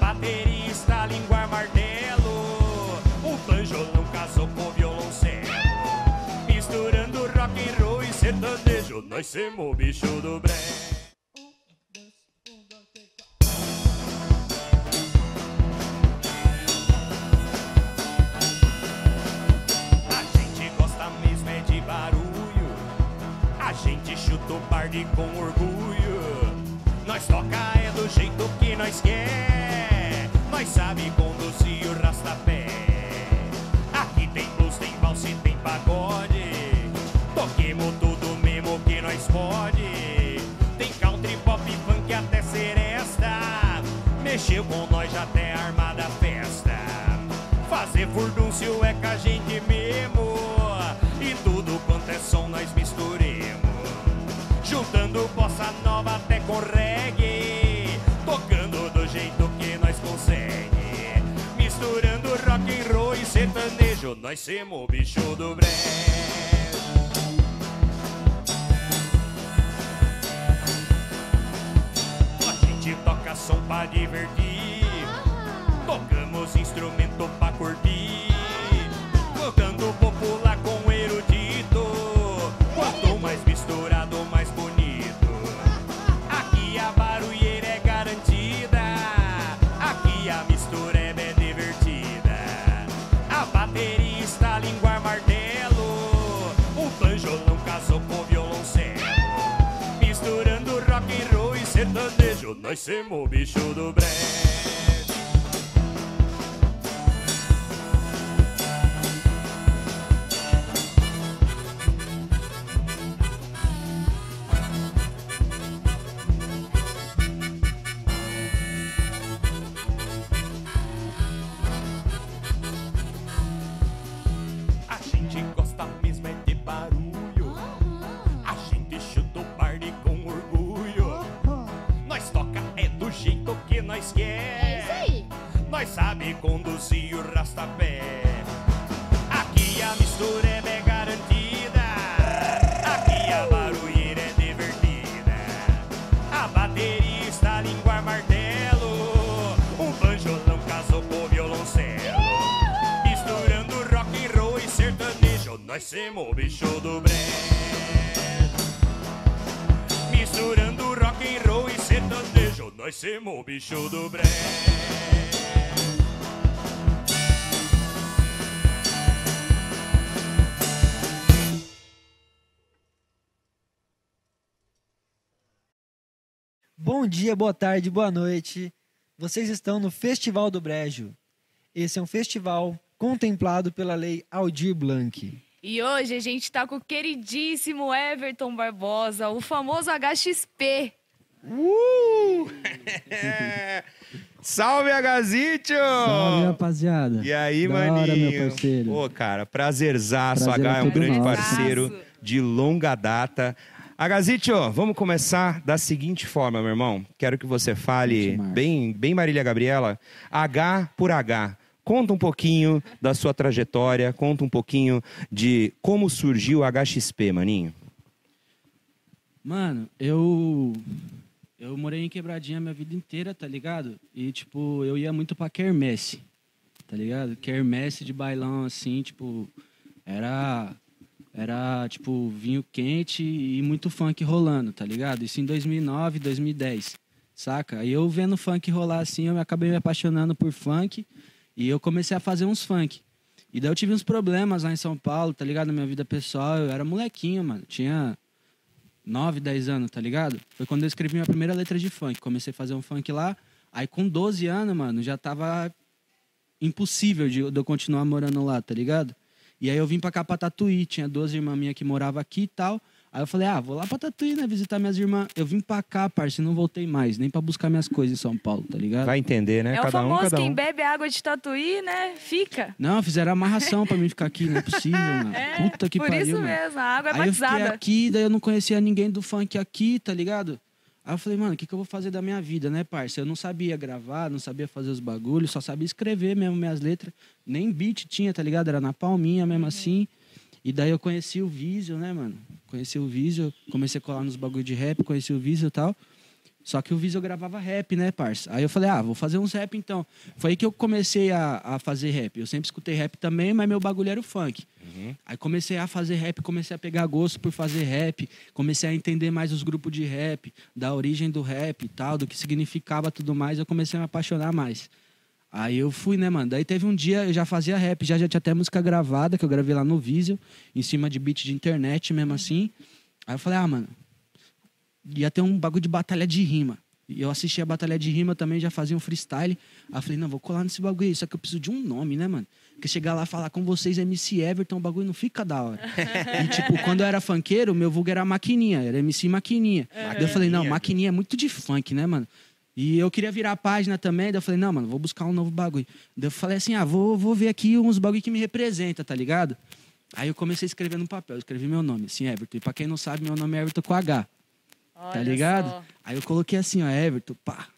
baterista, língua martelo. O banjolão casou com o violoncelo. Misturando rock and roll e sertanejo, nós somos o bicho do brega. É chuta o party com orgulho. Nós toca é do jeito que nós quer. Nós sabe conduzir o rastapé. Aqui tem blues, tem valse, tem pagode. Toquemos tudo mesmo que nós pode. Tem country, pop, funk até seresta. Mexeu com nós já até armada festa. Fazer furdúncio é com a gente mesmo. E tudo quanto é som nós misturemos. Juntando bossa nova até com. Sertanejo. Nós somos o bicho do breve. A gente toca som pra divertir. Tocamos instrumento pra curtir. Cantando popular com erudito. Nós somos o bicho do breve. Conduzir o rastapé. Aqui a mistura é bem garantida. Aqui a barulheira é divertida. A baterista, língua martelo. Um banjolão casou com violoncelo. Misturando rock and roll e sertanejo, nós somos o bicho do breve. Misturando rock and roll e sertanejo, nós somos o bicho do breve. Bom dia, boa tarde, boa noite. Vocês estão no Festival do Brejo. Esse é um festival contemplado pela Lei Aldir Blanc. E hoje a gente tá com o queridíssimo Everton Barbosa, o famoso HXP. Uh! Salve, Agazítio! Salve, rapaziada. E aí, da maninho? hora, meu parceiro. Pô, cara, prazerzaço. Prazer H é é um grande nosso. parceiro de longa data. Agazítio, vamos começar da seguinte forma, meu irmão. Quero que você fale bem, bem Marília Gabriela, H por H. Conta um pouquinho da sua trajetória, conta um pouquinho de como surgiu o HXP, maninho. Mano, eu. Eu morei em Quebradinha minha vida inteira, tá ligado? E, tipo, eu ia muito pra quermesse, tá ligado? Quermesse de bailão, assim, tipo. Era. Era, tipo, vinho quente e muito funk rolando, tá ligado? Isso em 2009, 2010, saca? Aí eu vendo funk rolar assim, eu acabei me apaixonando por funk e eu comecei a fazer uns funk. E daí eu tive uns problemas lá em São Paulo, tá ligado? Na minha vida pessoal, eu era molequinho, mano. Tinha 9, 10 anos, tá ligado? Foi quando eu escrevi minha primeira letra de funk. Comecei a fazer um funk lá. Aí com 12 anos, mano, já tava impossível de eu continuar morando lá, tá ligado? E aí eu vim pra cá pra Tatuí. Tinha duas irmãs minhas que moravam aqui e tal. Aí eu falei, ah, vou lá pra Tatuí, né? Visitar minhas irmãs. Eu vim pra cá, e não voltei mais. Nem pra buscar minhas coisas em São Paulo, tá ligado? Vai entender, né? É o cada um, famoso cada quem um. bebe água de tatuí, né? Fica. Não, fizeram amarração pra mim ficar aqui. Não é possível, mano. É, Puta que por pariu, isso mano. mesmo, a água é Aí eu fiquei batizada. aqui, daí eu não conhecia ninguém do funk aqui, tá ligado? Aí eu falei, mano, o que, que eu vou fazer da minha vida, né, parça? Eu não sabia gravar, não sabia fazer os bagulhos, só sabia escrever mesmo minhas letras. Nem beat tinha, tá ligado? Era na palminha mesmo assim. E daí eu conheci o Visio, né, mano? Conheci o Visio, comecei a colar nos bagulhos de rap, conheci o Visio e tal. Só que o Visa eu gravava rap, né, parça? Aí eu falei, ah, vou fazer uns rap então. Foi aí que eu comecei a, a fazer rap. Eu sempre escutei rap também, mas meu bagulho era o funk. Aí comecei a fazer rap, comecei a pegar gosto por fazer rap, comecei a entender mais os grupos de rap, da origem do rap e tal, do que significava tudo mais, eu comecei a me apaixonar mais. Aí eu fui, né, mano? Daí teve um dia, eu já fazia rap, já, já tinha até música gravada, que eu gravei lá no Visual, em cima de beat de internet mesmo assim. Aí eu falei, ah, mano, ia ter um bagulho de batalha de rima. E eu assisti a batalha de rima também, já fazia um freestyle. Aí eu falei, não, vou colar nesse bagulho aí, só que eu preciso de um nome, né, mano? Porque chegar lá e falar com vocês MC Everton, o bagulho não fica da hora. e tipo, quando eu era funkeiro, meu vulgo era maquininha, era MC maquininha. Daí eu falei, não, maquininha é muito de funk, né, mano? E eu queria virar a página também, daí eu falei, não, mano, vou buscar um novo bagulho. Daí eu falei assim, ah, vou, vou ver aqui uns bagulho que me representa, tá ligado? Aí eu comecei a escrever no papel, escrevi meu nome, assim, Everton. E pra quem não sabe, meu nome é Everton com H, tá Olha ligado? só. Aí eu coloquei assim, ó, Everton, pá.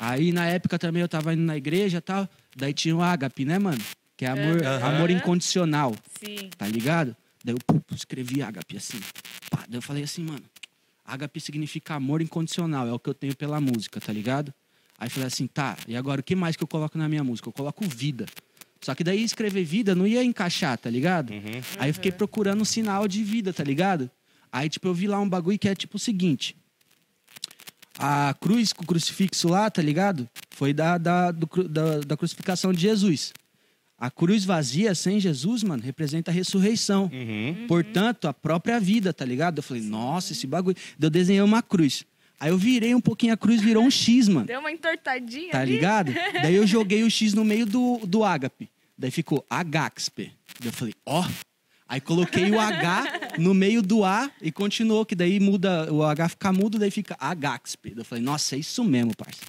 Aí na época também eu tava indo na igreja e tal, daí tinha o Ágape, né, mano? Que é amor, amor incondicional, Sim. tá ligado? Daí eu pum, escrevi Ágape assim. Pá, daí eu falei assim, mano, Ágape significa amor incondicional, é o que eu tenho pela música, tá ligado? Aí eu falei assim, tá, e agora o que mais que eu coloco na minha música? Eu coloco vida. Só que daí escrever vida não ia encaixar, tá ligado? Aí eu fiquei procurando um sinal de vida, tá ligado? Aí, tipo, eu vi lá um bagulho que é tipo o seguinte. A cruz com o crucifixo lá, tá ligado? Foi da, da, do da, da crucificação de Jesus. A cruz vazia sem Jesus, mano, representa a ressurreição. Portanto, a própria vida, tá ligado? Eu falei, nossa, esse bagulho. Daí eu desenhei uma cruz. Aí eu virei um pouquinho a cruz, virou um X, mano. Deu uma entortadinha Tá ali. ligado? Daí eu joguei o X no meio do, do ágape. Daí ficou Agaxpe. Daí eu falei, ó. Aí coloquei o H no meio do A e continuou, que daí muda, o H fica mudo, daí fica. Daí eu falei, nossa, é isso mesmo, parça.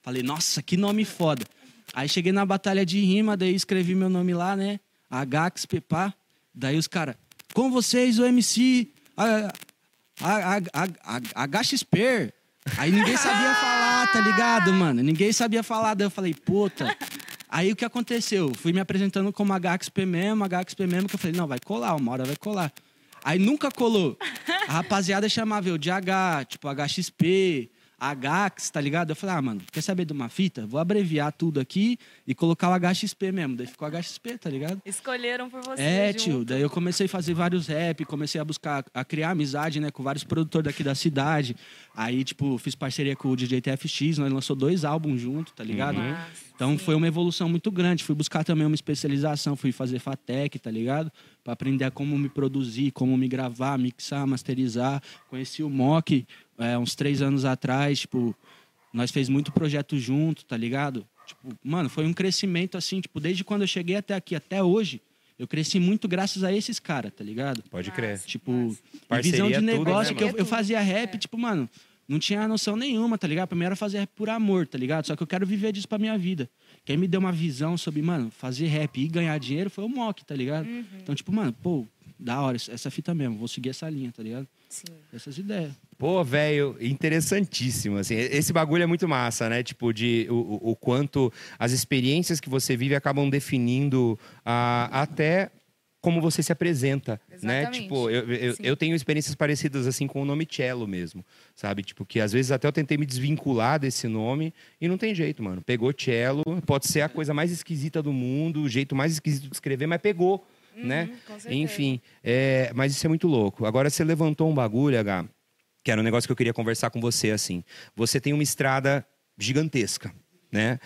Falei, nossa, que nome foda. Aí cheguei na batalha de rima, daí escrevi meu nome lá, né? Agaxpe, pá. Daí os caras, com vocês o MC HXP. Aí ninguém sabia falar, tá ligado, mano? Ninguém sabia falar. Daí eu falei, puta. Aí o que aconteceu? Fui me apresentando como HXP mesmo, HXP mesmo, que eu falei, não, vai colar, uma hora vai colar. Aí nunca colou. A rapaziada chamava eu de H, tipo HXP, HX, tá ligado? Eu falei, ah, mano, quer saber de uma fita? Vou abreviar tudo aqui e colocar o HXP mesmo. Daí ficou HXP, tá ligado? Escolheram por você. É, junto. tio. Daí eu comecei a fazer vários rap, comecei a buscar, a criar amizade, né, com vários produtores daqui da cidade. Aí, tipo, fiz parceria com o DJ TFX, nós lançou dois álbuns juntos, tá ligado? Massa, Então sim. foi uma evolução muito grande. Fui buscar também uma especialização, fui fazer FATEC, tá ligado? Pra aprender a como me produzir, como me gravar, mixar, masterizar. Conheci o Mock é, uns três anos atrás, tipo, nós fez muito projeto junto, tá ligado? Tipo, mano, foi um crescimento assim, tipo, desde quando eu cheguei até aqui, até hoje, eu cresci muito graças a esses caras, tá ligado? Pode crer. Tipo, Parceria visão de é tudo, negócio né, que eu, eu fazia rap, É. tipo, mano, não tinha noção nenhuma, tá ligado? Primeiro era fazer rap por amor, tá ligado? Só que eu quero viver disso pra minha vida. Quem me deu uma visão sobre, mano, fazer rap e ganhar dinheiro foi o Mock, tá ligado? Uhum. Então, tipo, mano, pô, da hora, essa fita mesmo, vou seguir essa linha, tá ligado? Sim. Essas ideias. Pô, velho, interessantíssimo. Assim, esse bagulho é muito massa, né? Tipo, de o, o- quanto as experiências que você vive acabam definindo ah, até como você se apresenta, né? Exatamente. Tipo, eu, eu, eu tenho experiências parecidas assim com o nome Cello mesmo, sabe? Tipo, que às vezes até eu tentei me desvincular desse nome e não tem jeito, mano. Pegou Cello, pode ser a coisa mais esquisita do mundo, o jeito mais esquisito de escrever, mas pegou, né? Uhum, certeza. Enfim, é, mas isso é muito louco. Agora você levantou um bagulho, H, que era um negócio que eu queria conversar com você, assim. Você tem uma estrada gigantesca, né?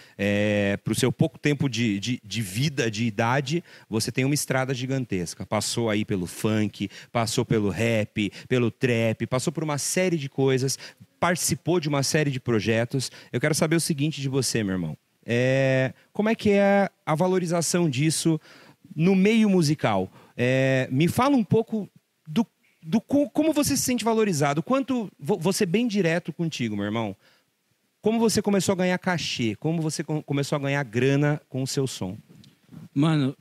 Para o seu pouco tempo de, de, de vida, de idade, você tem uma estrada gigantesca. Passou aí pelo funk, passou pelo rap, pelo trap, passou por uma série de coisas, participou de uma série de projetos. Eu quero saber o seguinte de você, meu irmão. É, como é que é a valorização disso no meio musical? É, me fala um pouco do do co- como você se sente valorizado. Quanto ser bem direto contigo, meu irmão. Como você começou a ganhar cachê? Como você com- começou a ganhar grana com o seu som? Mano,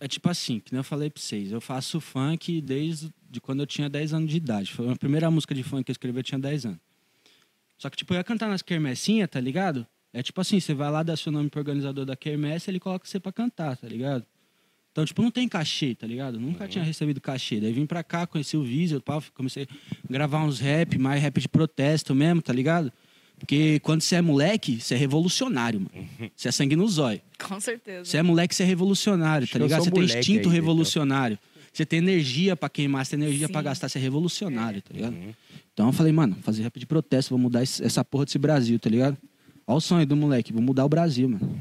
é tipo assim, que eu falei pra vocês. Eu faço funk desde de quando eu tinha 10 anos de idade. Foi a primeira música de funk que eu escrevi, eu tinha 10 anos. Só que, tipo, eu ia cantar nas quermessinhas, tá ligado? É tipo assim, você vai lá, dá seu nome pro organizador da quermesse, ele coloca você pra cantar, tá ligado? Então, tipo, não tem cachê, tá ligado? Nunca tinha recebido cachê. Daí vim pra cá, conheci o Visual, pá, comecei a gravar uns rap, mais rap de protesto mesmo, tá ligado? Porque quando você é moleque, você é revolucionário, mano. Você é sangue no zóio. Com certeza. Você é moleque, você é revolucionário, Acho tá ligado? Você tem instinto aí, revolucionário. Você tem energia pra queimar, você tem energia Sim. pra gastar, você é revolucionário, tá ligado? Uhum. Então eu falei, mano, fazer rap de protesto, vou mudar essa porra desse Brasil, tá ligado? Olha o sonho do moleque, vou mudar o Brasil, mano.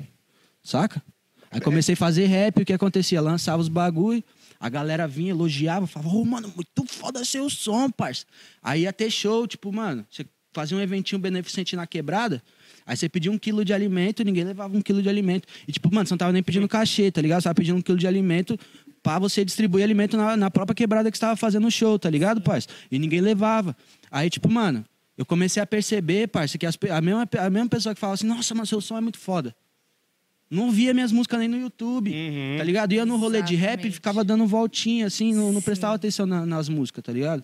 Saca? Aí comecei a fazer rap, o que acontecia? Lançava os bagulho, a galera vinha, elogiava, falava, ô, mano, muito foda seu som, parça. Aí ia ter show, tipo, mano, você fazia um eventinho beneficente na quebrada, aí você pedia um quilo de alimento, ninguém levava um quilo de alimento. E, tipo, mano, você não tava nem pedindo cachê, tá ligado? Você tava pedindo um quilo de alimento pra você distribuir alimento na, na própria quebrada que você tava fazendo o show, tá ligado, parça? E ninguém levava. Aí, tipo, mano, eu comecei a perceber, parça, que as a, mesma, a mesma pessoa que fala assim, nossa, mas seu som é muito foda. Não via minhas músicas nem no YouTube, Uhum. tá ligado? Ia no rolê de rap e Exatamente. ficava dando voltinha, assim, não, não prestava atenção na- nas músicas, tá ligado?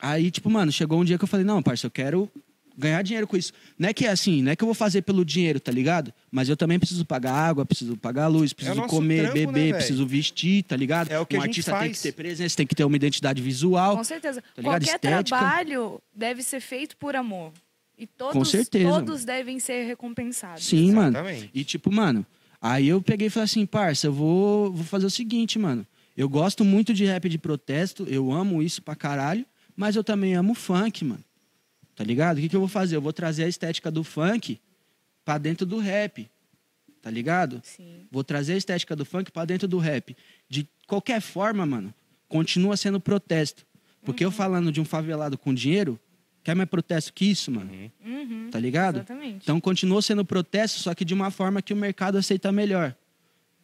Aí, tipo, mano, chegou um dia que eu falei, não, parça, eu quero ganhar dinheiro com isso. Não é que é assim, não é que eu vou fazer pelo dinheiro, tá ligado? Mas eu também preciso pagar água, preciso pagar luz, preciso nosso comer, trampo, né, beber, velho? preciso vestir, tá ligado? É o que um a gente artista tem faz. que ter presença, tem que ter uma identidade visual. Com certeza. Tá ligado? Qualquer Estética. trabalho deve ser feito por amor. E todos, Com certeza, todos devem ser recompensados. Sim, mano. Exatamente. E tipo, mano, aí eu peguei e falei assim, parça, eu vou, vou fazer o seguinte, mano. Eu gosto muito de rap de protesto, eu amo isso pra caralho, mas eu também amo funk, mano. Tá ligado? O que, que eu vou fazer? Eu vou trazer a estética do funk pra dentro do rap. Tá ligado? Sim. Vou trazer a estética do funk pra dentro do rap. De qualquer forma, mano, continua sendo protesto. Porque eu falando de um favelado com dinheiro, quer mais protesto que isso, mano? Uhum. Tá ligado? Exatamente. Então continuou sendo protesto, só que de uma forma que o mercado aceita melhor.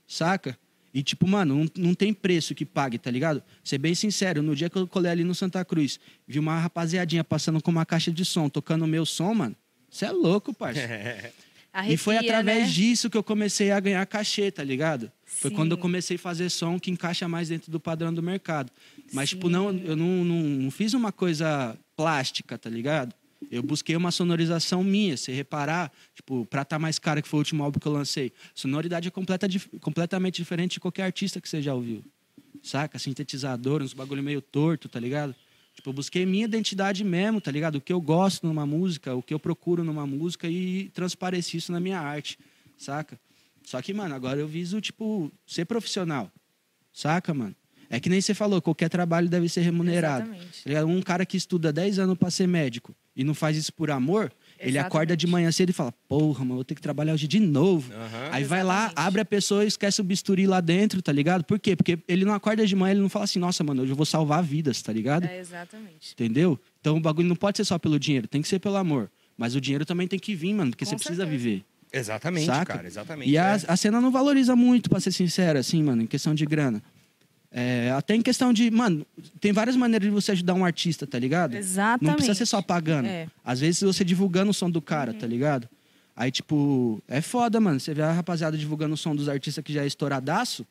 Saca? E tipo, mano, não, não tem preço que pague, tá ligado? Ser bem sincero, no dia que eu colei ali no Santa Cruz, vi uma rapaziadinha passando com uma caixa de som, tocando o meu som, mano. Você é louco, parça. E foi através né? disso que eu comecei a ganhar cachê, tá ligado? Foi Sim. quando eu comecei a fazer som que encaixa mais dentro do padrão do mercado. Mas, tipo, Sim. não, eu não, não, não fiz uma coisa plástica, tá ligado? Eu busquei uma sonorização minha. Se reparar, tipo, pra tá mais cara que foi o último álbum que eu lancei. Sonoridade é completa, completamente diferente de qualquer artista que você já ouviu. Saca? Sintetizador, uns bagulho meio torto, tá ligado? Tipo, eu busquei minha identidade mesmo, tá ligado? O que eu gosto numa música, o que eu procuro numa música e transpareci isso na minha arte, saca? Só que, mano, agora eu viso, tipo, ser profissional, saca, mano? É que nem você falou, qualquer trabalho deve ser remunerado. Exatamente. Tá? Um cara que estuda 10 anos pra ser médico e não faz isso por amor, ele acorda de Exatamente. manhã cedo e fala, porra, mano, vou ter que trabalhar hoje de novo. Aham. Aí vai lá, Exatamente. abre a pessoa e esquece o bisturi lá dentro, tá ligado? Por quê? Porque ele não acorda de manhã, ele não fala assim, nossa, mano, hoje eu vou salvar vidas, tá ligado? É, exatamente. Entendeu? Então o bagulho não pode ser só pelo dinheiro, tem que ser pelo amor. Mas o dinheiro também tem que vir, mano, porque Com você precisa certeza. viver. Exatamente, Saca? cara, exatamente. E a, é. a cena não valoriza muito, pra ser sincero, assim, mano, em questão de grana. É, até em questão de. Mano, tem várias maneiras de você ajudar um artista, tá ligado? Exatamente. Não precisa ser só pagando. É. Às vezes você divulgando o som do cara, tá ligado? Aí, tipo, é foda, mano. Você vê a rapaziada divulgando o som dos artistas que já é estouradaço.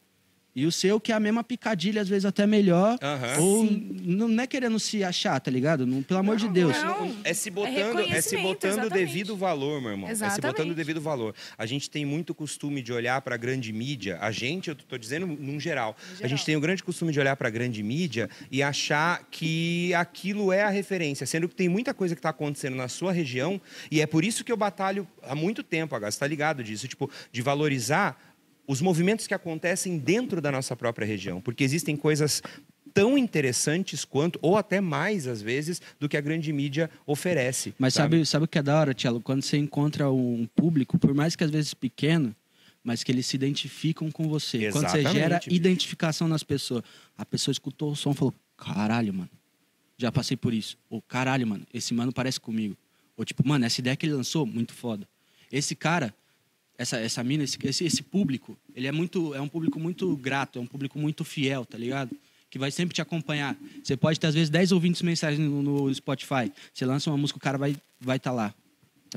E o seu, que é a mesma picadilha, às vezes até melhor. Aham. Ou não não é querendo se achar, tá ligado? Não, pelo amor de Deus. Não. É se É botando, é, se reconhecimento, botando o exatamente. devido valor, meu irmão. É se botando o Exatamente. devido valor. A gente tem muito costume de olhar para a grande mídia. A gente, eu tô dizendo num geral, a geral. gente tem o grande costume de olhar para a grande mídia e achar que aquilo é a referência, sendo que tem muita coisa que está acontecendo na sua região e é por isso que eu batalho há muito tempo, H, você tá ligado disso, tipo, de valorizar os movimentos que acontecem dentro da nossa própria região, porque existem coisas tão interessantes quanto, ou até mais às vezes, do que a grande mídia oferece. Mas sabe, sabe o que é da hora, Tielo? Quando você encontra um público, por mais que às vezes pequeno, mas que eles se identificam com você. Quando você Exatamente, gera bicho. identificação nas pessoas. A pessoa escutou o som e falou: caralho, mano. Já passei por isso. Ou caralho, mano, esse mano parece comigo. Ou tipo, mano, essa ideia que ele lançou, muito foda. Esse cara, essa, essa mina, esse, esse, esse público, ele é muito. É um público muito grato, é um público muito fiel, tá ligado? Que vai sempre te acompanhar. Você pode ter, às vezes, 10 ouvintes mensagens no, no Spotify. Você lança uma música, o cara vai estar vai tá lá.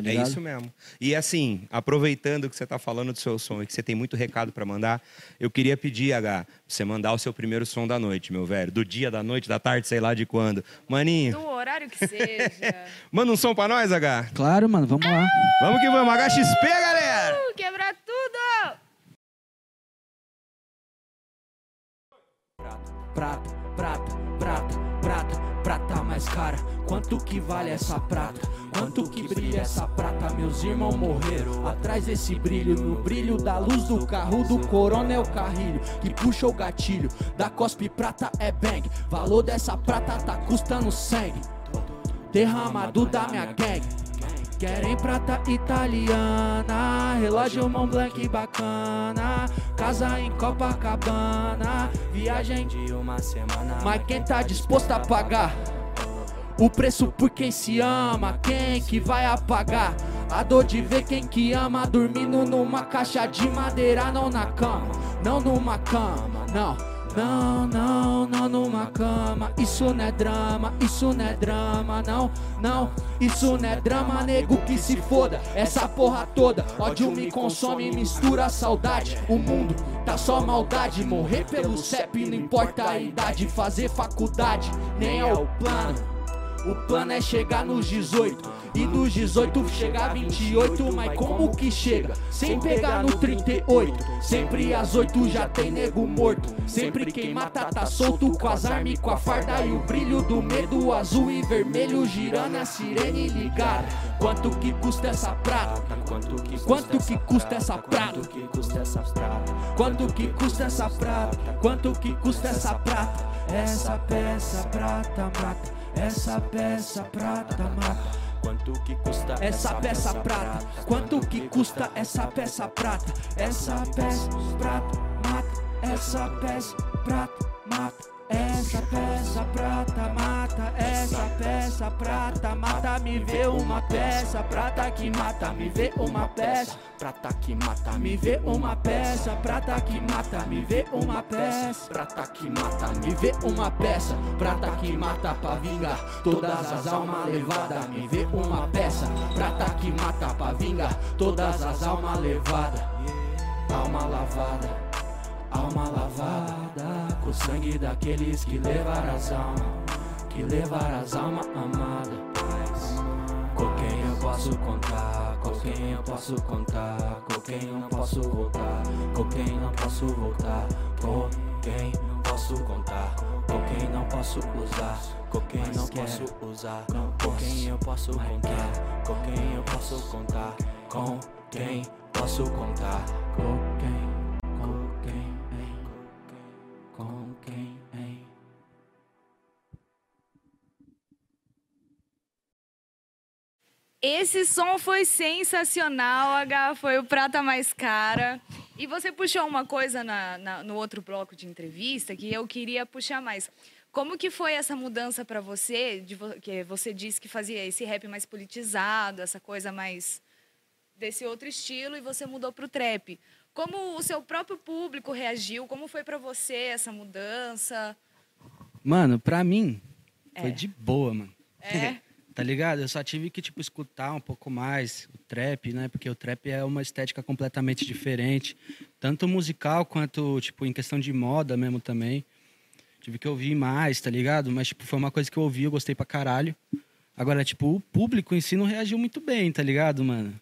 Tá É isso mesmo. E assim, aproveitando que você está falando do seu som e que você tem muito recado para mandar, eu queria pedir, H, pra você mandar o seu primeiro som da noite, meu velho. Do dia, da noite, da tarde, sei lá de quando. Maninho, Do horário que seja. manda um som para nós, H. Claro, mano, vamos lá. Vamos que vamos, HXP, galera! Quebrar tudo! Prato, prato, prato, prato, prata mais cara. Quanto que vale essa prata? Quanto que brilha essa prata, meus irmãos morreram. Atrás desse brilho, no brilho da luz do carro do coronel Carrilho, que puxa o gatilho. Da cospe prata é bang. Valor dessa prata tá custando sangue. Derramado da minha gang. Querem prata italiana, relógio Montblanc bacana, casa em Copacabana, viagem de uma semana. Mas quem tá disposto a pagar? O preço por quem se ama, quem que vai apagar? A dor de ver quem que ama dormindo numa caixa de madeira, não na cama, não numa cama, não. Não, não, não numa cama. Isso não é drama, isso não é drama, não, não. Isso não é drama, nego que se foda. Essa porra toda, ódio me consome, mistura a saudade. O mundo tá só maldade. Morrer pelo CEP, não importa a idade. Fazer faculdade, nem é o plano. O plano é chegar nos 18 e dos 18 chegar 28, mas como que chega? Sem pegar no 38. Sempre às 8 já tem nego morto. Sempre quem mata tá solto com as armas, com a farda e o brilho do medo azul e vermelho girando a sirene ligada. Quanto que custa essa prata? Quanto que quanto que custa essa prata? Quanto que custa essa prata? Quanto que custa essa prata? Quanto que custa essa prata? Essa peça prata mata. Essa peça prata mata. Quanto que custa essa peça prata? Quanto que custa essa peça prata? Essa peça prata mata. Essa peça prata mata. Essa peça prata mata, essa peça prata mata, me vê uma peça prata que mata, me vê uma peça prata que mata, me vê uma peça prata que mata, me vê uma peça prata que mata, me vê uma peça prata que mata pra vingar todas as almas levadas, me vê uma peça prata que mata pra vingar todas as almas levadas, alma lavada. Alma lavada o sangue daqueles que levaram as almas, que levaram as almas amadas. Com quem eu posso contar, com quem eu posso contar, com quem não posso voltar, com quem não posso voltar, com quem posso contar, com quem não posso usar, com quem não posso usar, com quem eu posso contar, com quem eu posso contar, com quem posso contar, com quem Esse som foi sensacional, H. Foi o Prata Mais Cara. E você puxou uma coisa na- na- no outro bloco de entrevista que eu queria puxar mais. Como que foi essa mudança para você? De que você disse que fazia esse rap mais politizado, essa coisa mais desse outro estilo, e você mudou para o trap. Como o seu próprio público reagiu? Como foi para você essa mudança? Mano, pra mim, foi É. de boa, mano. É? Tá ligado? Eu só tive que, tipo, escutar um pouco mais o trap, né? Porque o trap é uma estética completamente diferente. Tanto musical quanto, tipo, em questão de moda mesmo também. Tive que ouvir mais, tá ligado? Mas, tipo, foi uma coisa que eu ouvi, eu gostei pra caralho. Agora, tipo, o público em si não reagiu muito bem, tá ligado, mano?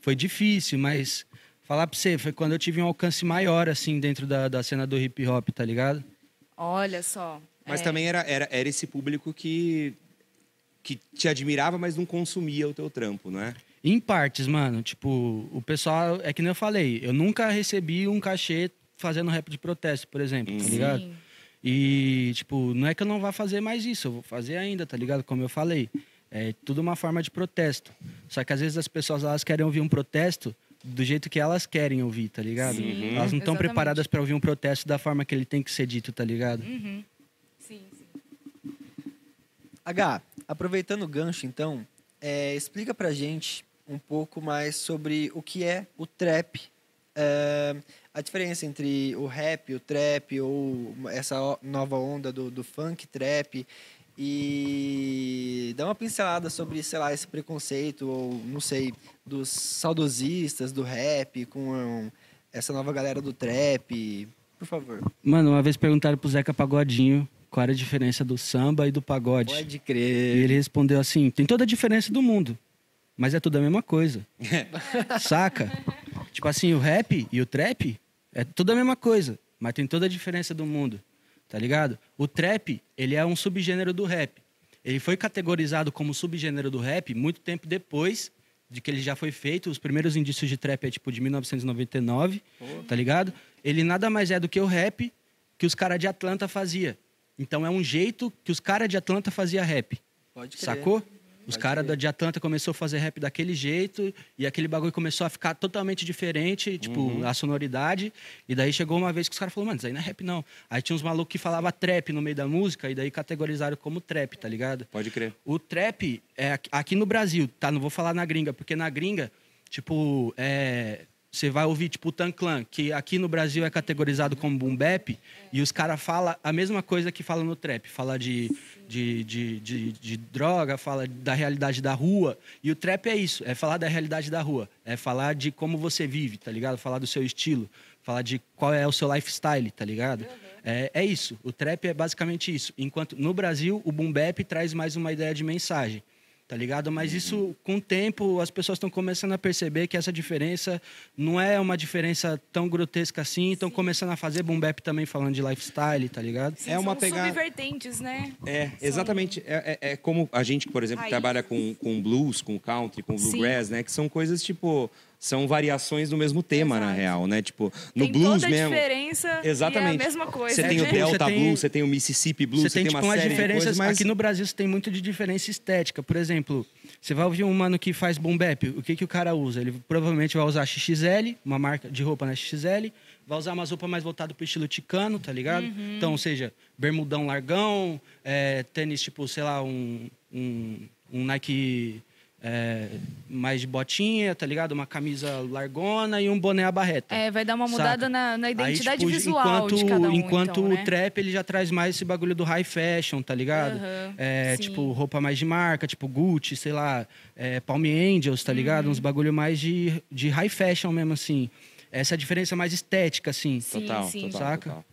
Foi difícil, mas falar pra você, foi quando eu tive um alcance maior, assim, dentro da, da cena do hip hop, tá ligado? Olha só. Mas é. também era, era, era esse público que, que te admirava, mas não consumia o teu trampo, não é? Em partes, mano. Tipo, o pessoal, é que nem eu falei, eu nunca recebi um cachê fazendo rap de protesto, por exemplo, tá Sim. ligado? Sim. E, tipo, não é que eu não vá fazer mais isso, eu vou fazer ainda, tá ligado? Como eu falei. É tudo uma forma de protesto. Só que às vezes as pessoas elas querem ouvir um protesto do jeito que elas querem ouvir, tá ligado? Sim, elas não estão exatamente. preparadas para ouvir um protesto da forma que ele tem que ser dito, tá ligado? Uhum. H, aproveitando o gancho, então, é, explica pra gente um pouco mais sobre o que é o trap. é, a diferença entre o rap, o trap, ou essa nova onda do, do funk trap. E dá uma pincelada sobre, sei lá, esse preconceito, ou não sei, dos saudosistas do rap com essa nova galera do trap. Por favor. Mano, uma vez perguntaram pro Zeca Pagodinho qual era a diferença do samba e do pagode. Pode E crer. ele respondeu assim: tem toda a diferença do mundo, mas é tudo a mesma coisa. Saca? Tipo assim, o rap e o trap é tudo a mesma coisa, mas tem toda a diferença do mundo. Tá ligado? O trap, ele é um subgênero do rap. ele foi categorizado como subgênero do rap muito tempo depois de que ele já foi feito. Os primeiros indícios de trap é tipo de 1999, tá ligado? Ele nada mais é do que o rap que os caras de Atlanta fazia. Então é um jeito que os caras de Atlanta fazia rap. Pode crer. Sacou? Os caras de Atlanta começou a fazer rap daquele jeito e aquele bagulho começou a ficar totalmente diferente, tipo, Uhum. a sonoridade. E daí chegou uma vez que os caras falaram, mano, isso aí não é rap não. Aí tinha uns malucos que falavam trap no meio da música e daí categorizaram como trap, tá ligado? Pode crer. O trap, é aqui no Brasil, tá? Não vou falar na gringa, porque na gringa, tipo, é, você vai ouvir, tipo, o Tanclan, que aqui no Brasil é categorizado como boom bap, e os caras falam a mesma coisa que falam no trap. Fala de, de, de, de, de droga, fala da realidade da rua. E o trap é isso, é falar da realidade da rua. É falar de como você vive, tá ligado? Falar do seu estilo. Falar de qual é o seu lifestyle, tá ligado? É, é isso. O trap é basicamente isso. Enquanto no Brasil, o boom bap traz mais uma ideia de mensagem. Tá ligado? Mas isso, com o tempo, as pessoas estão começando a perceber que essa diferença não é uma diferença tão grotesca assim. Estão começando a fazer boom bap também falando de lifestyle, tá ligado? Sim, É uma são pegada- subvertentes, né? É, exatamente. É, é- é como a gente, por exemplo, Raiz. trabalha com, com blues, com country, com bluegrass, né? Que são coisas, tipo... São variações do mesmo tema, na Exato. real, né? Tipo, no tem blues toda a mesmo... diferença Exatamente. é a mesma coisa. Você tem É, o Delta tem- Blues, você tem o Mississippi Blues, Você tem, tem tipo, uma umas série de diferenças. coisas, mas... Aqui no Brasil você tem muito de diferença estética. Por exemplo, você vai ouvir um mano que faz boom bap, o que, que o cara usa? Ele provavelmente vai usar XXL, uma marca de roupa na XXL, vai usar umas roupas mais voltadas pro estilo ticano, tá ligado? Uhum. Então, ou seja, bermudão largão, é, tênis tipo, sei lá, um, um, um Nike é, mais de botinha, tá ligado? Uma camisa largona e um boné à barreta. É, vai dar uma mudada na, na identidade Aí, tipo, visual enquanto, de cada um, Enquanto então, o né? trap, ele já traz mais esse bagulho do high fashion, tá ligado? É, tipo, roupa mais de marca, tipo Gucci, sei lá, é, Palm Angels, tá Uhum. ligado? Uns bagulho mais de, de high fashion mesmo, assim. Essa é a diferença mais estética, assim. Sim, Total, sim. total, Saca? total.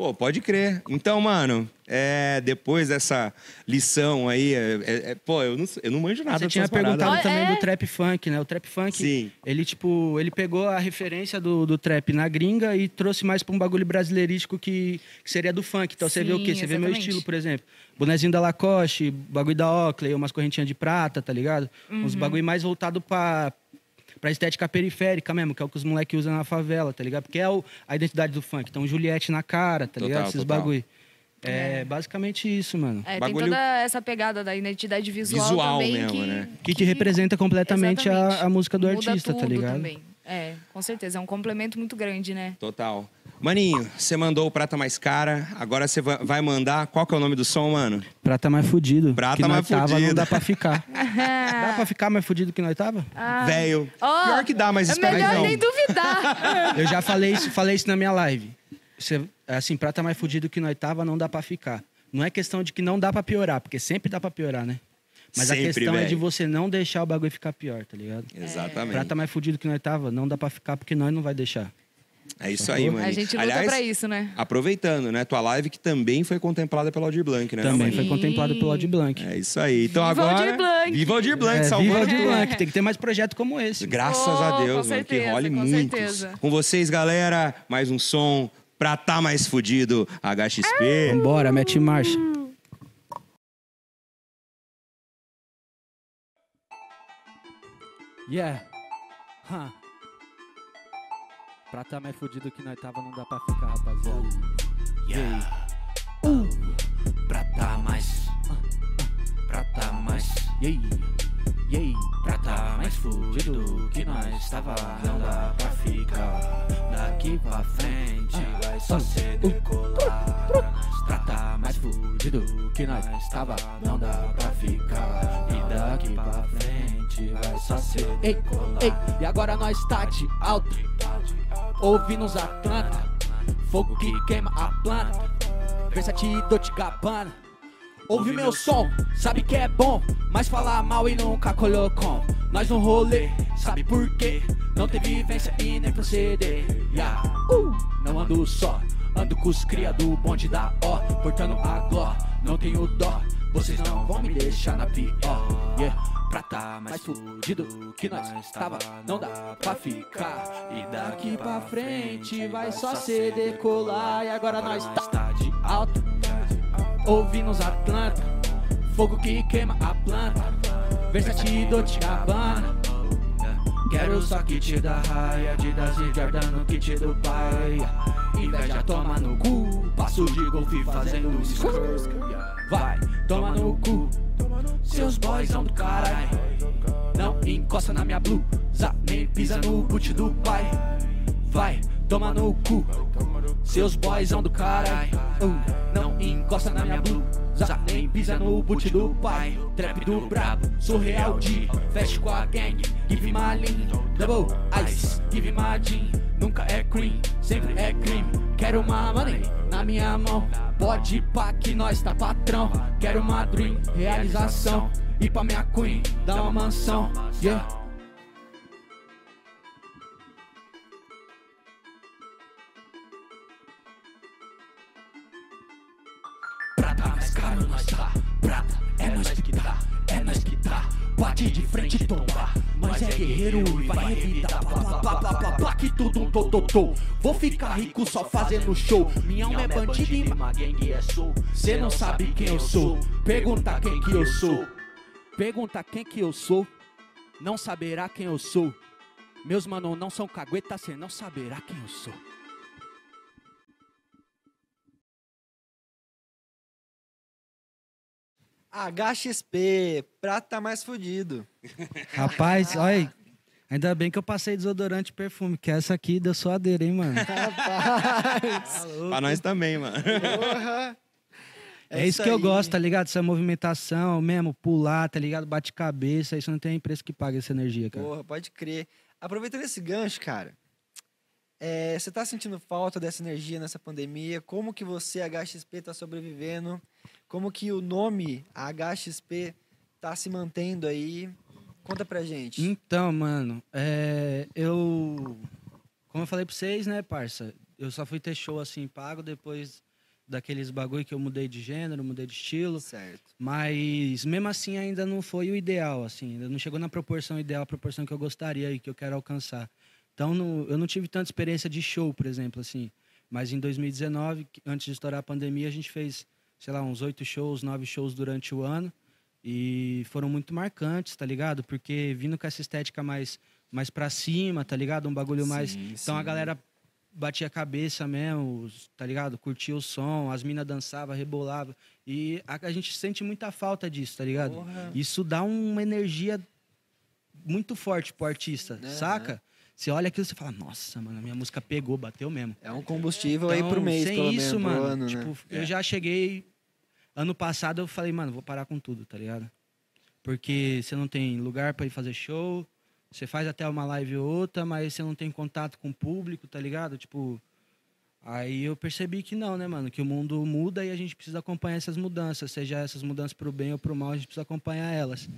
Pô, pode crer. Então, mano, é, depois dessa lição aí, é, é- é- pô, eu não, eu não manjo nada Você tinha dessas paradas. perguntado Ah, também é? do trap funk, né? O trap funk, Sim. ele, tipo, ele pegou a referência do, do trap na gringa e trouxe mais pra um bagulho brasileirístico que, que seria do funk. Então você vê o Sim, quê? Você vê meu exatamente. estilo, por exemplo. Bonezinho da Lacoste, bagulho da Oakley, umas correntinhas de prata, tá ligado? Uns Uhum. bagulho mais voltado pra, pra estética periférica mesmo, que é o que os moleques usam na favela, tá ligado? Porque é o- a identidade do funk. Então, Juliette na cara, tá Total, ligado? Esses total. bagulho. É, basicamente isso, mano. É, Bagulho- tem toda essa pegada da identidade visual, Visual também. mesmo, que, né? Que te representa completamente a, a música do Muda artista, tá ligado? Também. É, com certeza. É um complemento muito grande, né? Total. Maninho, você mandou o Prata Mais Cara, agora você va- vai mandar... Qual que é o nome do som, mano? Prata mais fudido. Prata que nós mais tava, fudido. não dá pra ficar. dá pra ficar mais fudido que nós tava? Velho. Ó, Pior que dá, mas é espero que melhor não. nem duvidar. Eu já falei isso, falei isso na minha live. Você, assim, prata mais fudido que nós tava, não dá pra ficar. Não é questão de que não dá pra piorar, porque sempre dá pra piorar, né? Mas Sempre, a questão é velho. de você não deixar o bagulho ficar pior, tá ligado? Exatamente. Prata mais fudido que nós tava, não dá pra ficar porque nós não vai deixar. É isso aí, mano. A gente luta Aliás, pra isso, né? aproveitando, né? Tua live que também foi contemplada pela Aldir Blanc, né? Também foi contemplado pelo Audi Blanc. É isso aí. Então Viva agora... Aldir Blanc! Viva Aldir Blanc, É, salvando viva Audi tudo. Blanc, tem que ter mais projeto como esse. Graças Oh, a Deus, mano, que certeza, role com muitos. certeza. Com vocês, galera, mais um som pra tá mais fudido, HXP. Vambora, mete marcha. Yeah. Huh. Pra tá mais fudido que nós tava, não dá pra ficar, rapaziada. Yeah. Uh, pra tá mais. Pra tá mais. Yeah. Yeah. Pra tá mais fudido que nós tava. Não dá pra ficar. Daqui pra frente vai só ser decolar. Tá mais fudido que nós tava. Não dá pra ficar. E daqui pra frente vai só ser Ei, ei, e agora nós tá de alto. Ouvindo os Atlanta. Fogo que queima a planta. Versatilidade Dolce Gabbana. Ouve meu som, sabe que é bom, mas falar mal e nunca colocou. Nós no rolê, sabe por quê? Não tem vivência e nem proceder. Yeah. Uh, não ando só, ando com os cria do bonde da ó, portando a gló. Não tenho dó, vocês não vão me deixar na pior. Yeah. Pra tá mais fudido que nós tava, não dá pra ficar. E daqui pra frente vai só ser decolar. E agora nós tá de alto, ouvindo os Atlanta. Fogo que queima a planta. Versace Dolce Gabbana. Quero só kit da raia, Adidas e Jordan no kit do pai. Inveja toma no cu, passo de golfe fazendo skrr. Vai, toma no cu, seus boys são do caralho. Não encosta na minha blusa, nem pisa no boot do pai. Vai, toma no cu, seus boys são do caralho. Uh, não encosta na minha blusa, nem pisa no boot do pai. Trap do brabo, surreal de fecha com a gang. Give my lean, double ice, give my jean. Nunca é cream, sempre é crime. Quero uma money na minha mão. Pode pá que nós tá patrão. Quero uma dream, realização. E pra minha queen, dá uma mansão. Yeah. Prata mais caro nós tá, prata é nós que dá, é nós que dá. Bate de frente tomba, nós é guerreiro e vai revidar. Plá, que tudo um tototô. Vou ficar rico só fazendo show. Minha alma é bandida e uma gangue é sou. Cê não sabe quem eu sou, pergunta quem que eu sou. Pergunta quem que eu sou, não saberá quem eu sou. Meus mano não são cagueta, cê não saberá quem eu sou. HXP, prata mais fudido. Rapaz, olha, ainda bem que eu passei desodorante e perfume, que essa aqui deu suadeira, hein, mano? Rapaz, Pra nós também, mano. porra. É, isso que eu aí. gosto, tá ligado? Essa movimentação mesmo, pular, tá ligado? Bate cabeça, isso não tem preço que pague essa energia, cara. Porra, pode crer. Aproveitando esse gancho, cara, é, você tá sentindo falta dessa energia nessa pandemia? Como que você, HXP, tá sobrevivendo? Como que o nome HXP tá se mantendo aí? Conta pra gente. Então, mano, é, eu. Como eu falei pra vocês, né, parça? Eu só fui ter show assim pago depois daqueles bagulho que eu mudei de gênero, mudei de estilo. Certo. Mas mesmo assim ainda não foi o ideal, assim, ainda não chegou na proporção ideal, a proporção que eu gostaria e que eu quero alcançar. Então não- eu não tive tanta experiência de show, por exemplo, assim. Mas em 2019, que- antes de estourar a pandemia, a gente fez, sei lá, uns oito shows, nove shows durante o ano e foram muito marcantes, tá ligado? Porque vindo com essa estética mais mais para cima, tá ligado? Um bagulho mais Sim, então a sim. galera batia a cabeça mesmo, tá ligado? Curtia o som, as minas dançavam, rebolavam. E a, a gente sente muita falta disso, tá ligado? Porra. Isso dá uma energia muito forte pro artista, Aham. saca? Você olha aquilo e você fala, nossa, mano, a minha música pegou, bateu mesmo. É um combustível aí pro Então, mês, sem pelo isso, menos, pro mano, ano, tipo, né? eu já cheguei... Ano passado eu falei, mano, vou parar com tudo, tá ligado? Porque você não tem lugar pra ir fazer show, você faz até uma live ou outra, mas você não tem contato com o público, tá ligado? Tipo, aí eu percebi que não, né, mano? Que o mundo muda e a gente precisa acompanhar essas mudanças, seja essas mudanças pro bem ou pro mal, a gente precisa acompanhar elas.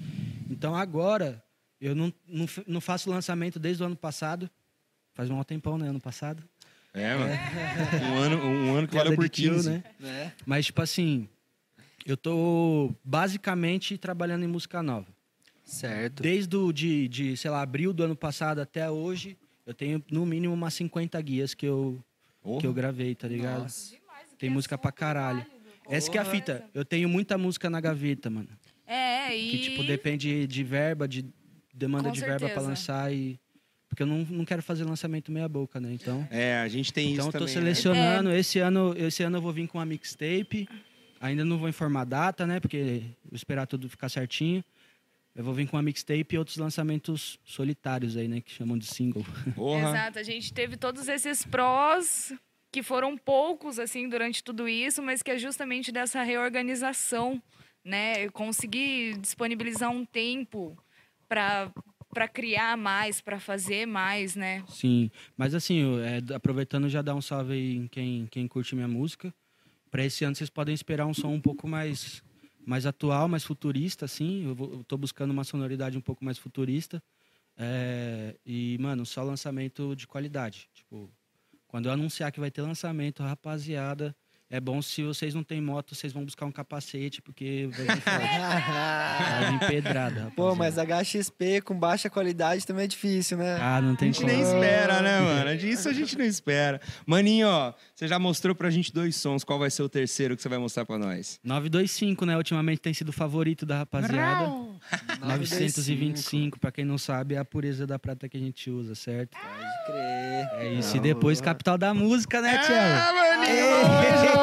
Então agora, eu não, não, não faço lançamento desde o ano passado, faz um tempão, né, ano passado. É, mano. Um ano, um ano que valeu por de tio, 15. né? Né? Mas, tipo assim, eu tô basicamente trabalhando em música nova. Certo. Desde o, de, de, sei lá, abril do ano passado até hoje, eu tenho no mínimo umas 50 guias que eu, Porra. que eu gravei, tá ligado? Nossa. Tem música pra caralho. Essa que é a fita. Eu tenho muita música na gaveta, mano. É, e. Que, tipo, depende de verba, de demanda Com de verba pra certeza. lançar e... Porque eu não, não quero fazer lançamento meia boca, né? Então... É, a gente tem Então isso eu tô também. selecionando. É. Esse, ano, esse ano eu vou vir com uma mixtape. Ainda não vou informar data, né? Porque vou esperar tudo ficar certinho. Eu vou vir com uma mixtape e outros lançamentos solitários aí, né? Que chamam de single. Porra. Exato, a gente teve todos esses prós que foram poucos assim durante tudo isso, mas que é justamente dessa reorganização, né? Eu consegui disponibilizar um tempo para para criar mais, para fazer mais, né? Sim. Mas assim, eu, é, aproveitando já dar um salve aí em quem, quem curte minha música. Pra esse ano vocês podem esperar um som um pouco mais, mais atual, mais futurista, assim. Eu, tô buscando uma sonoridade um pouco mais futurista. É, e, mano, só lançamento de qualidade. Tipo, quando eu anunciar que vai ter lançamento, rapaziada, é bom se vocês não têm moto, vocês vão buscar um capacete, porque vai vir forte. vai vir pedrada, Pô, mas. HXP com baixa qualidade também é difícil, né? Ah, não A tem gente como. nem espera, né, mano? A Isso a gente não espera. Maninho, ó, você já mostrou pra gente dois sons. Qual vai ser o terceiro que você vai mostrar pra nós? 925, né? Ultimamente tem sido o favorito da rapaziada. 925, pra quem não sabe, é a pureza da prata que a gente usa, certo? Pode crer. É isso. E depois, capital da música, né, Tchelo? Ah, Maninho!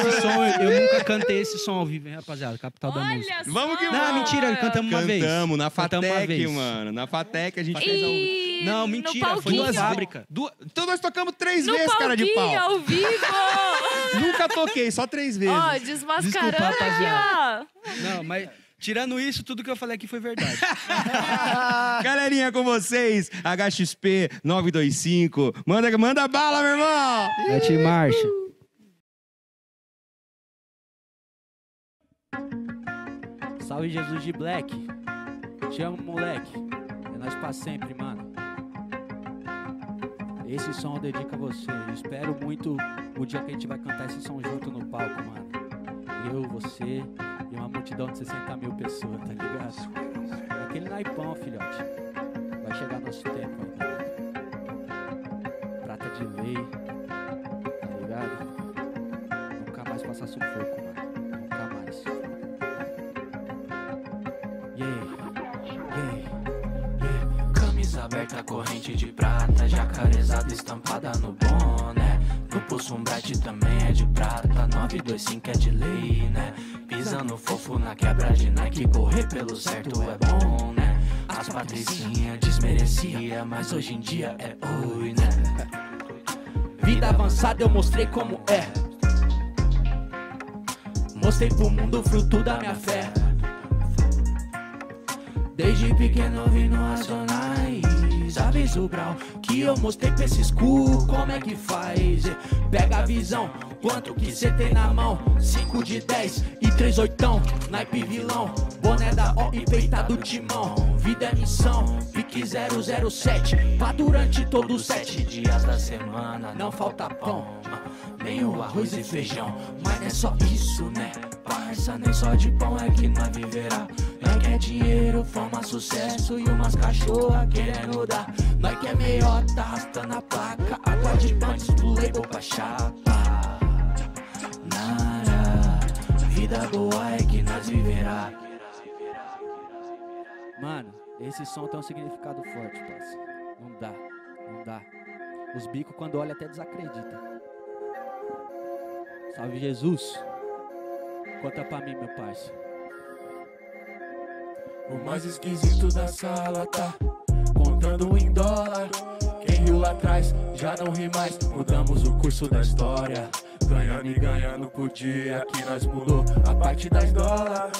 Esse som, eu nunca cantei esse som ao vivo, hein, rapaziada? Capital da música. Só! Vamos que Não, vamos! mentira, cantamos uma vez. Cantamos na Cantamos uma Fatec, vez. mano. Na Fatec a gente fez ao vivo. E Não, no mentira, foi palquinho. duas fábrica. Duas- Então nós tocamos três No vezes, cara de palquinho, pau. ao vivo! Nunca toquei, só três vezes. Ó, desmascarando Desculpa, aqui, rapaziada. ó. Não, mas tirando isso, tudo que eu falei aqui foi verdade. Galerinha com vocês, HXP 925. Manda, manda bala, meu irmão! Mete marcha. Salve Jesus de Black. Te amo, moleque. É nós pra sempre, mano. Esse som eu dedico a você. Eu espero muito o dia que a gente vai cantar esse som junto no palco, mano. Eu, você e uma multidão de 60 mil pessoas, tá ligado? É aquele naipão, filhote. Vai chegar nosso tempo ainda. Prata de lei, tá ligado? Nunca mais passar sufoco, corrente de prata, jacarezada estampada no boné. No pulso um bright também é de prata, 925 é de lei, né? Pisando fofo na quebra de Nike, correr pelo certo é bom, né? As patricinhas desmerecia, mas hoje em dia é oi, né? Vida avançada eu mostrei como é. Mostrei pro mundo o fruto da minha fé. Desde pequeno vi no Avisa o Brau que eu mostrei pra esses cu Como é que faz? Pega a visão, quanto que cê tem na mão? 5 de 10 e 3 oitão Naipe vilão, boné da O e peita do timão. Vida é missão, pique 007 Pra durante todos os sete dias da semana Não falta pão, nem o arroz e feijão. Mas não é só isso, né? Parça, nem só de pão é que nós viverá. Nós quer dinheiro, fama, sucesso e umas cachorra querendo dar. Nós quer meiota, arrastando a placa. Água de punch do label pra chapa. Nara, vida boa é que nós viverá. Mano, esse som tem um significado forte, parça. Não dá, não dá. Os bicos quando olham até desacreditam Salve Jesus. Conta pra mim, meu parceiro O mais esquisito da sala tá contando em dólar. Quem riu lá atrás já não ri mais. Mudamos o curso da história. Ganhando e ganhando por dia que nós mudou a parte das dólar.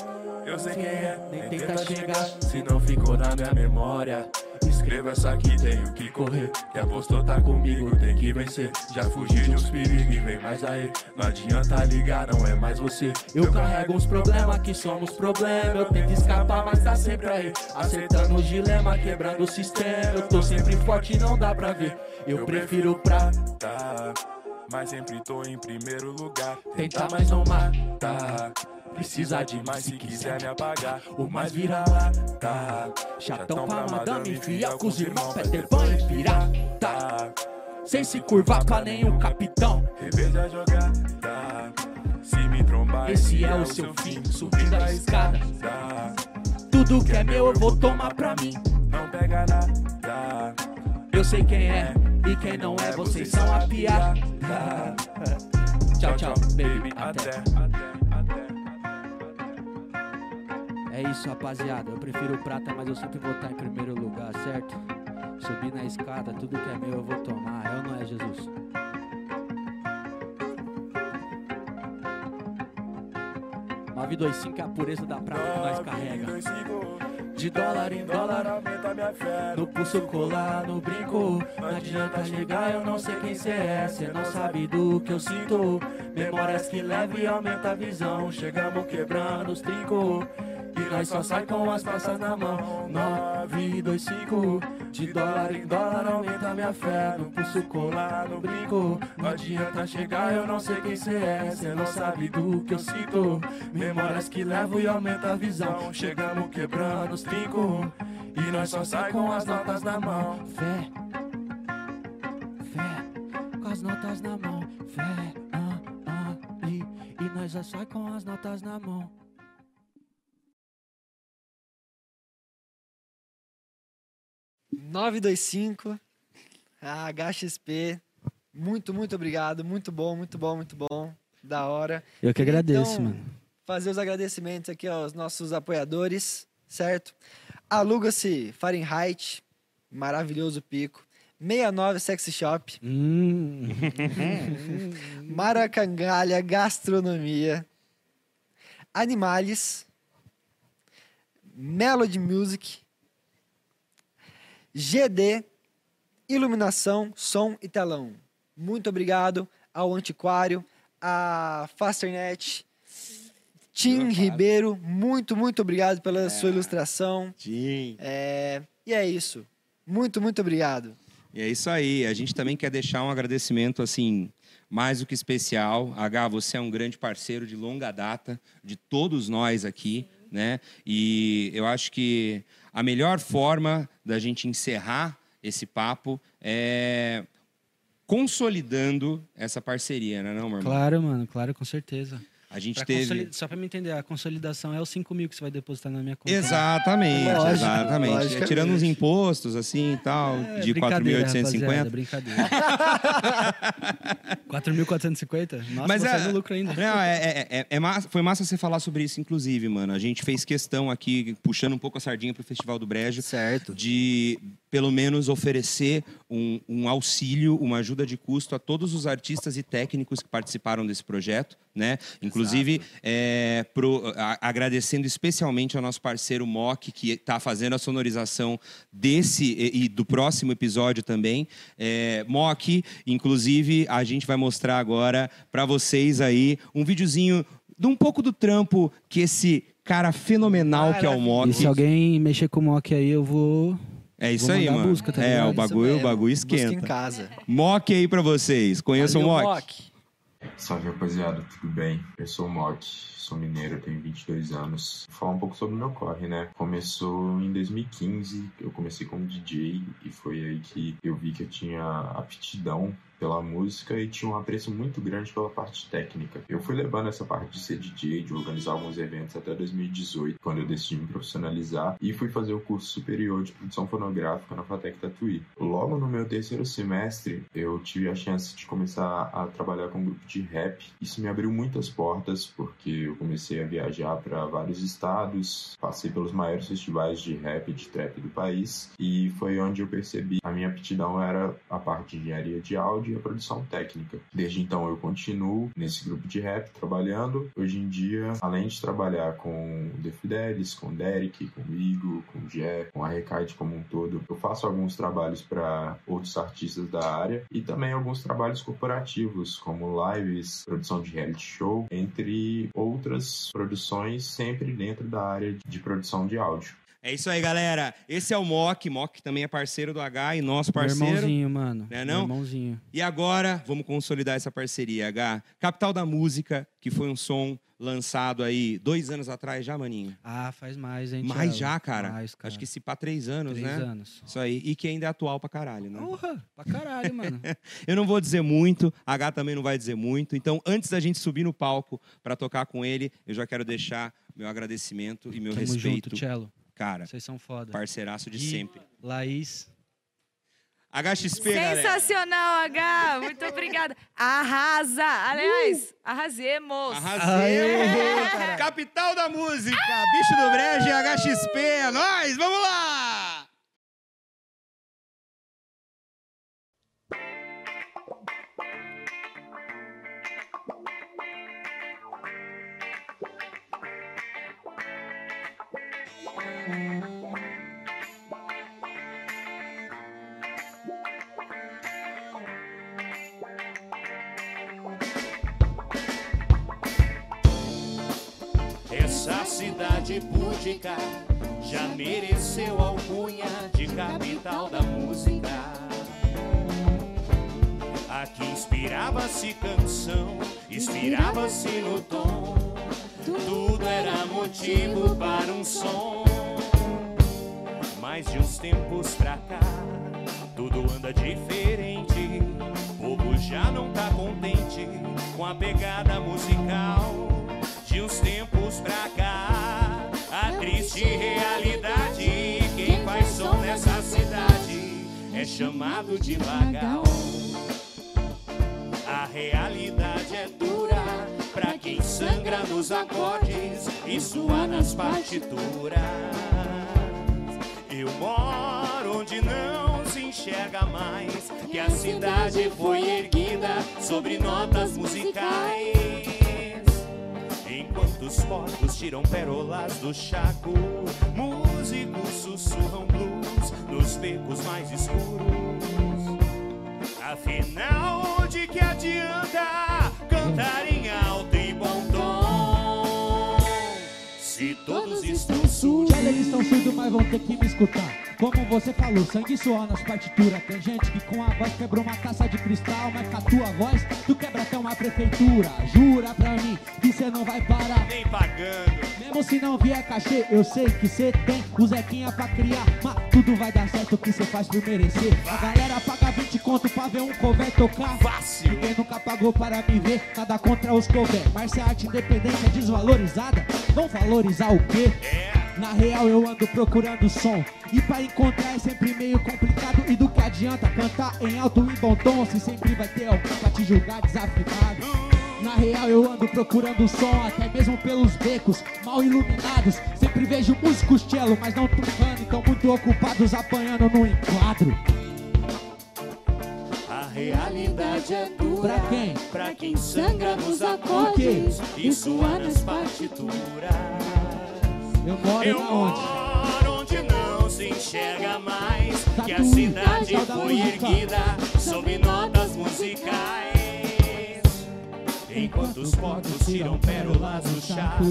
Eu sei quem é, nem tenta chegar, se não ficou na minha memória. Escreva essa aqui, tenho que correr. Que apostou tá comigo, tem que vencer. Já fugi de uns perigos e vem mais aí. Não adianta ligar, não é mais você. Eu carrego uns problemas que somos problema. Eu tento escapar, mas tá sempre aí. Acertando o dilema, quebrando o sistema. Eu tô sempre forte, não dá pra ver. Eu prefiro prata. Mas sempre tô em primeiro lugar. Tentar, mas não matar. Precisa de mais se quiser. me apagar. O mais vira lá, tá. Chatão pra madame, fiel com os irmãos Peter Pan e pirata Sem se curvar pra nenhum capitão. Reveja a jogada. Se me trombar, Esse é o seu fim, subindo a escada. Tudo que é meu eu vou tomar pra mim. Não pega nada. Eu sei quem é e quem não é, vocês são a piada Tchau, tchau, baby, até É isso, rapaziada. Eu prefiro prata, mas eu sempre vou estar em primeiro lugar, certo? Subir na escada, tudo que é meu eu vou tomar. É ou não é, Jesus? Nove dois cinco é a pureza da prata que nós carrega. De dólar em dólar, aumenta minha fé. no pulso colar, no brinco. Não adianta chegar, eu não sei quem cê é. Cê não sabe do que eu sinto. Memórias que leva e aumenta a visão. Chegamos quebrando os trincos. E nós só sai com as taças na mão. 9, 2, 5. De dólar em dólar aumenta minha fé. No pulso colar, no brinco. Não adianta chegar, eu não sei quem cê é. Cê não sabe do que eu sinto. Memórias que levo e aumenta a visão. Chegamos quebrando os trincos. E nós só sai com as notas na mão. Fé, as notas na mão. Fé, ah, ah, e, e nós já sai com as notas na mão. Nove dois cinco a HXP. Muito, muito obrigado. Muito bom, muito bom, muito bom. Da hora. Eu que agradeço, Então, mano. Fazer os agradecimentos aqui aos nossos apoiadores, certo? Aluga-se Fahrenheit, maravilhoso pico. 69 Sexy Shop, Hum. Maracangalha Gastronomia, Animales, Melody Music, GD, Iluminação, Som e Telão. Muito obrigado ao Antiquário, a Fasternet, Tim Ribeiro, muito, muito obrigado pela sua ilustração. Sim. É, e é isso. Muito, muito obrigado. E é isso aí. A gente também quer deixar um agradecimento, assim, mais do que especial. H, você é um grande parceiro de longa data, de todos nós aqui, né? E eu acho que a melhor forma da gente encerrar esse papo é consolidando essa parceria, né, não, meu irmão? Claro, mano, claro, com certeza. A gente Pra teve. Só pra me entender, a consolidação é os 5 mil que você vai depositar na minha conta. Exatamente, Lógico, exatamente. É, logicamente. tirando uns impostos, assim e tal, É, de brincadeira, 4.850. rapaziada, Brincadeira. 4.450? Nossa, Mas você é- é no lucro ainda. Não, é, é- é- é massa- foi massa você falar sobre isso, inclusive, mano. A gente fez questão aqui, puxando um pouco a sardinha pro Festival do Brejo, Certo. de pelo menos oferecer um, um auxílio, uma ajuda de custo a todos os artistas e técnicos que participaram desse projeto, né? Inclusive, é, pro- a- agradecendo especialmente ao nosso parceiro Mock, que está fazendo a sonorização desse e, e do próximo episódio também. É, Mock, inclusive, a gente vai mostrar agora para vocês aí um videozinho de um pouco do trampo que esse cara fenomenal que é o Mock. E se alguém mexer com o mock aí, eu vou. É isso Vou aí, mano. busca, tá é, o bagulho, o mesmo. bagulho Busca em esquenta. casa. Mock aí pra vocês. Conheçam o Valeu, Mock? Salve rapaziada, tudo bem? Eu sou o Mock, sou mineiro, tenho 22 anos. Vou falar um pouco sobre o meu corre, né? Começou em 2015, eu comecei como DJ e foi aí que eu vi que eu tinha aptidão pela música e tinha um apreço muito grande pela parte técnica. Eu fui levando essa parte de ser DJ, de organizar alguns eventos até 2018, quando eu decidi me profissionalizar e fui fazer o curso superior de produção fonográfica na Fatec Tatuí. Logo no meu terceiro semestre, eu tive a chance de começar a trabalhar com um grupo de rap. Isso me abriu muitas portas, porque eu comecei a viajar para vários estados, passei pelos maiores festivais de rap e de trap do país, e foi onde eu percebi a minha aptidão era a parte de engenharia de áudio e a produção técnica. Desde então eu continuo nesse grupo de rap trabalhando. Hoje em dia, além de trabalhar com o The Fidelis, com o Derek, com o Igor, com o Jé, com a Recade como um todo, eu faço alguns trabalhos para outros artistas da área e também alguns trabalhos corporativos, como lives, produção de reality show, entre outras produções, sempre dentro da área de produção de áudio. É isso aí, galera. Esse é o Mock. Mock também é parceiro do H e nosso Meu parceiro. irmãozinho, mano. Né, Meu não? irmãozinho. E agora, vamos consolidar essa parceria, H. Capital da Música, que foi um som lançado aí dois anos atrás já, maninho. Ah, faz mais, hein? Mais já, cara. Mais, cara. Acho que se pá três anos, Três né? anos. Isso aí. E que ainda é atual pra caralho, né? Porra, pra caralho, mano. Eu não vou dizer muito, a H também não vai dizer muito. Então, antes da gente subir no palco pra tocar com ele, eu já quero deixar meu agradecimento e meu Tamo respeito. junto, Cello. Cara, Vocês são foda. parceiraço de Gui, sempre. Laís. HXP, galera. Sensacional, H. Muito obrigada. Arrasa. Aliás, arrasemos. Arrasei! Capital da música, bicho do brejo e HXP, é nóis, vamos lá! cidade pudica já mereceu alcunha de capital da música. Aqui inspirava-se canção, inspirava-se no tom, tudo era motivo para um som. Mas de uns tempos pra cá, tudo anda diferente. O povo já não tá contente com a pegada musical. Os tempos pra cá. A triste realidade, assim. quem faz som nessa assim. cidade é chamado de vagão. A realidade é dura pra quem sangra nos acordes e sua nas partituras. Eu moro onde não se enxerga mais que a cidade foi erguida sobre notas musicais. Enquanto os porcos tiram pérolas do chaco, músicos sussurram blues nos becos mais escuros. Afinal, de que adianta cantar em alto e bom tom? Se todos estão surdos. Eles estão surdos, mas vão ter que me escutar. Como você falou, sangue suor nas partituras. Tem gente que com a voz quebra uma taça de cristal, mas com a tua voz tu quebra até uma prefeitura. Jura pra mim que cê não vai parar. Nem pagando. Mesmo se não vier cachê, eu sei que cê tem o Zequinha pra criar. Mas tudo vai dar certo o que cê faz por merecer. A galera paga 20 conto pra ver um cover tocar. Fácil. Quem nunca pagou para me ver, nada contra os cover. Mas se a arte independente é desvalorizada, vão valorizar o quê? É. Na real eu ando procurando som E pra encontrar é sempre meio complicado E do que adianta cantar em alto e bom tom Se sempre vai ter alguém pra te julgar desafinado Na real eu ando procurando som Até mesmo pelos becos mal iluminados. Sempre vejo músicos cello, mas não tocando Então muito ocupados apanhando no enquadro. A realidade é dura. Pra quem? Pra quem sangra nos O acordes e sua nas partituras. Eu moro Eu moro onde não se enxerga mais que a cidade foi erguida sob notas musicais. Enquanto os porcos tiram pérolas do chaco,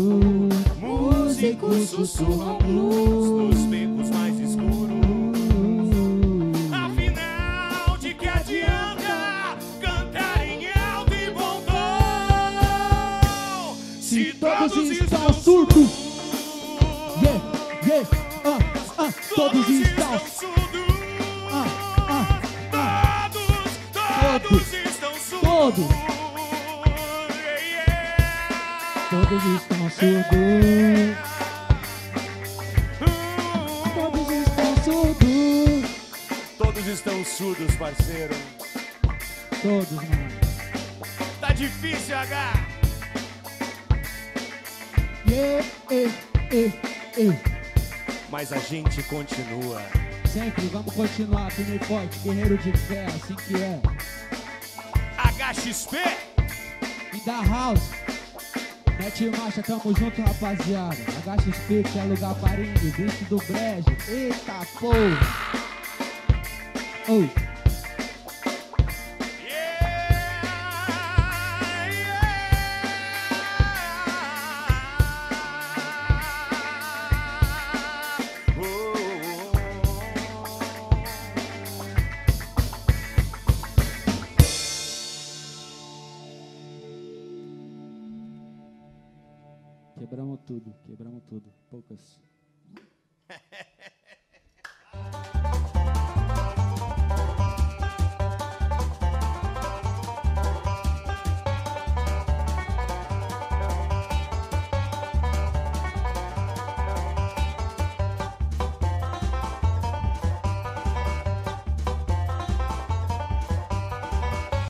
músicos sussurram blues nos becos mais escuros. Afinal, de que adianta cantar em alto e bom tom? Se Todos estão surdos Yeah, yeah, ah, ah, todos estão surdos. ah, ah, ah, Todos, Todos. todos estão surdos. Todos. Yeah. Estão surdos. Todos estão surdos. Todos estão surdos, parceiro. Todos, mano. Tá difícil, H. Yeah, eh, eh, eh. Mas a gente continua. Sempre vamos continuar, firme forte, guerreiro de fé, assim que é. HXP. E da house. Mete marcha, tamo junto, rapaziada. HXP, que é lugar parinho, bicho do brejo. Eita porra. Oh.